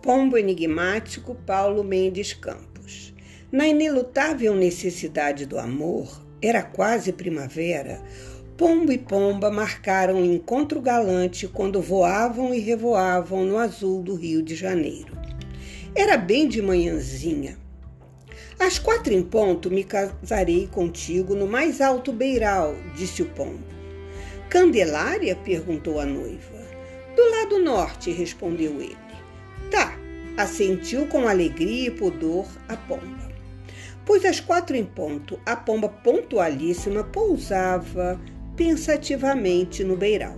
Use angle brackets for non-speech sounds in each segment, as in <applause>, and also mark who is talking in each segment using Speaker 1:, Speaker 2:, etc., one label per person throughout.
Speaker 1: Pombo enigmático Paulo Mendes Campos. Na inelutável necessidade do amor, era quase primavera, Pombo e Pomba marcaram um encontro galante quando voavam e revoavam no azul do Rio de Janeiro. Era bem de manhãzinha. Às quatro em ponto me casarei contigo no mais alto beiral, disse o pombo. Candelária? perguntou a noiva. Do lado norte, respondeu ele. Assentiu com alegria e pudor a pomba. Pois às quatro em ponto, a pomba pontualíssima pousava pensativamente no beiral.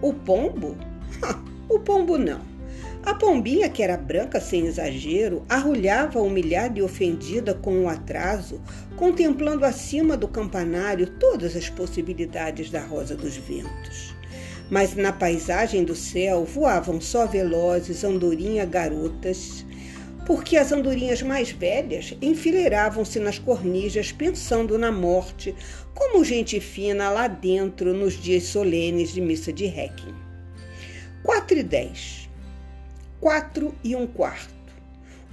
Speaker 1: O pombo? <laughs> o pombo não. A pombinha, que era branca sem exagero, arrulhava humilhada e ofendida com o atraso, contemplando acima do campanário todas as possibilidades da rosa dos ventos mas na paisagem do céu voavam só velozes andorinha garotas, porque as andorinhas mais velhas enfileiravam-se nas cornijas pensando na morte, como gente fina lá dentro nos dias solenes de missa de Requiem. Quatro e dez. Quatro e um quarto.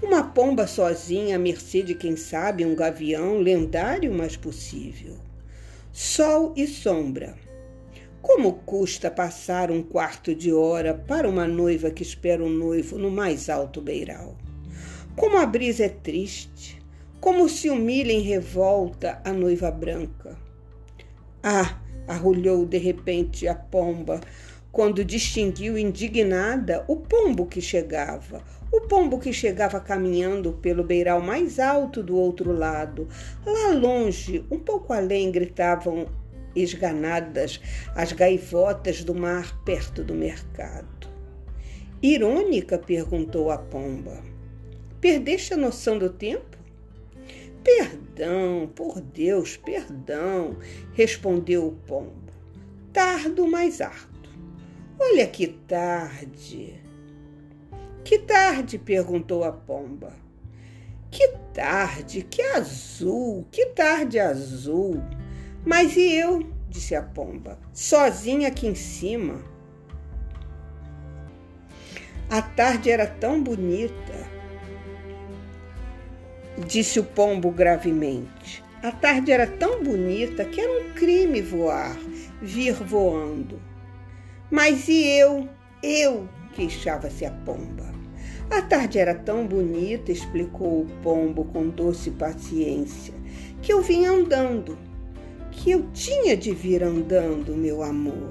Speaker 1: Uma pomba sozinha à mercê de quem sabe um gavião lendário mais possível. Sol e sombra como custa passar um quarto de hora para uma noiva que espera um noivo no mais alto beiral? Como a brisa é triste, como se humilha em revolta a noiva branca. Ah! arrulhou de repente a pomba, quando distinguiu indignada o pombo que chegava, o pombo que chegava caminhando pelo beiral mais alto do outro lado. Lá longe, um pouco além, gritavam esganadas as gaivotas do mar perto do mercado. Irônica, perguntou a pomba. Perdeste a noção do tempo? Perdão, por Deus, perdão, respondeu o pombo. Tardo, mais harto. Olha que tarde. Que tarde? perguntou a pomba. Que tarde, que azul, que tarde azul. Mas e eu? disse a pomba, sozinha aqui em cima. A tarde era tão bonita, disse o pombo gravemente. A tarde era tão bonita que era um crime voar, vir voando. Mas e eu? Eu? queixava-se a pomba. A tarde era tão bonita, explicou o pombo com doce paciência, que eu vim andando que eu tinha de vir andando, meu amor.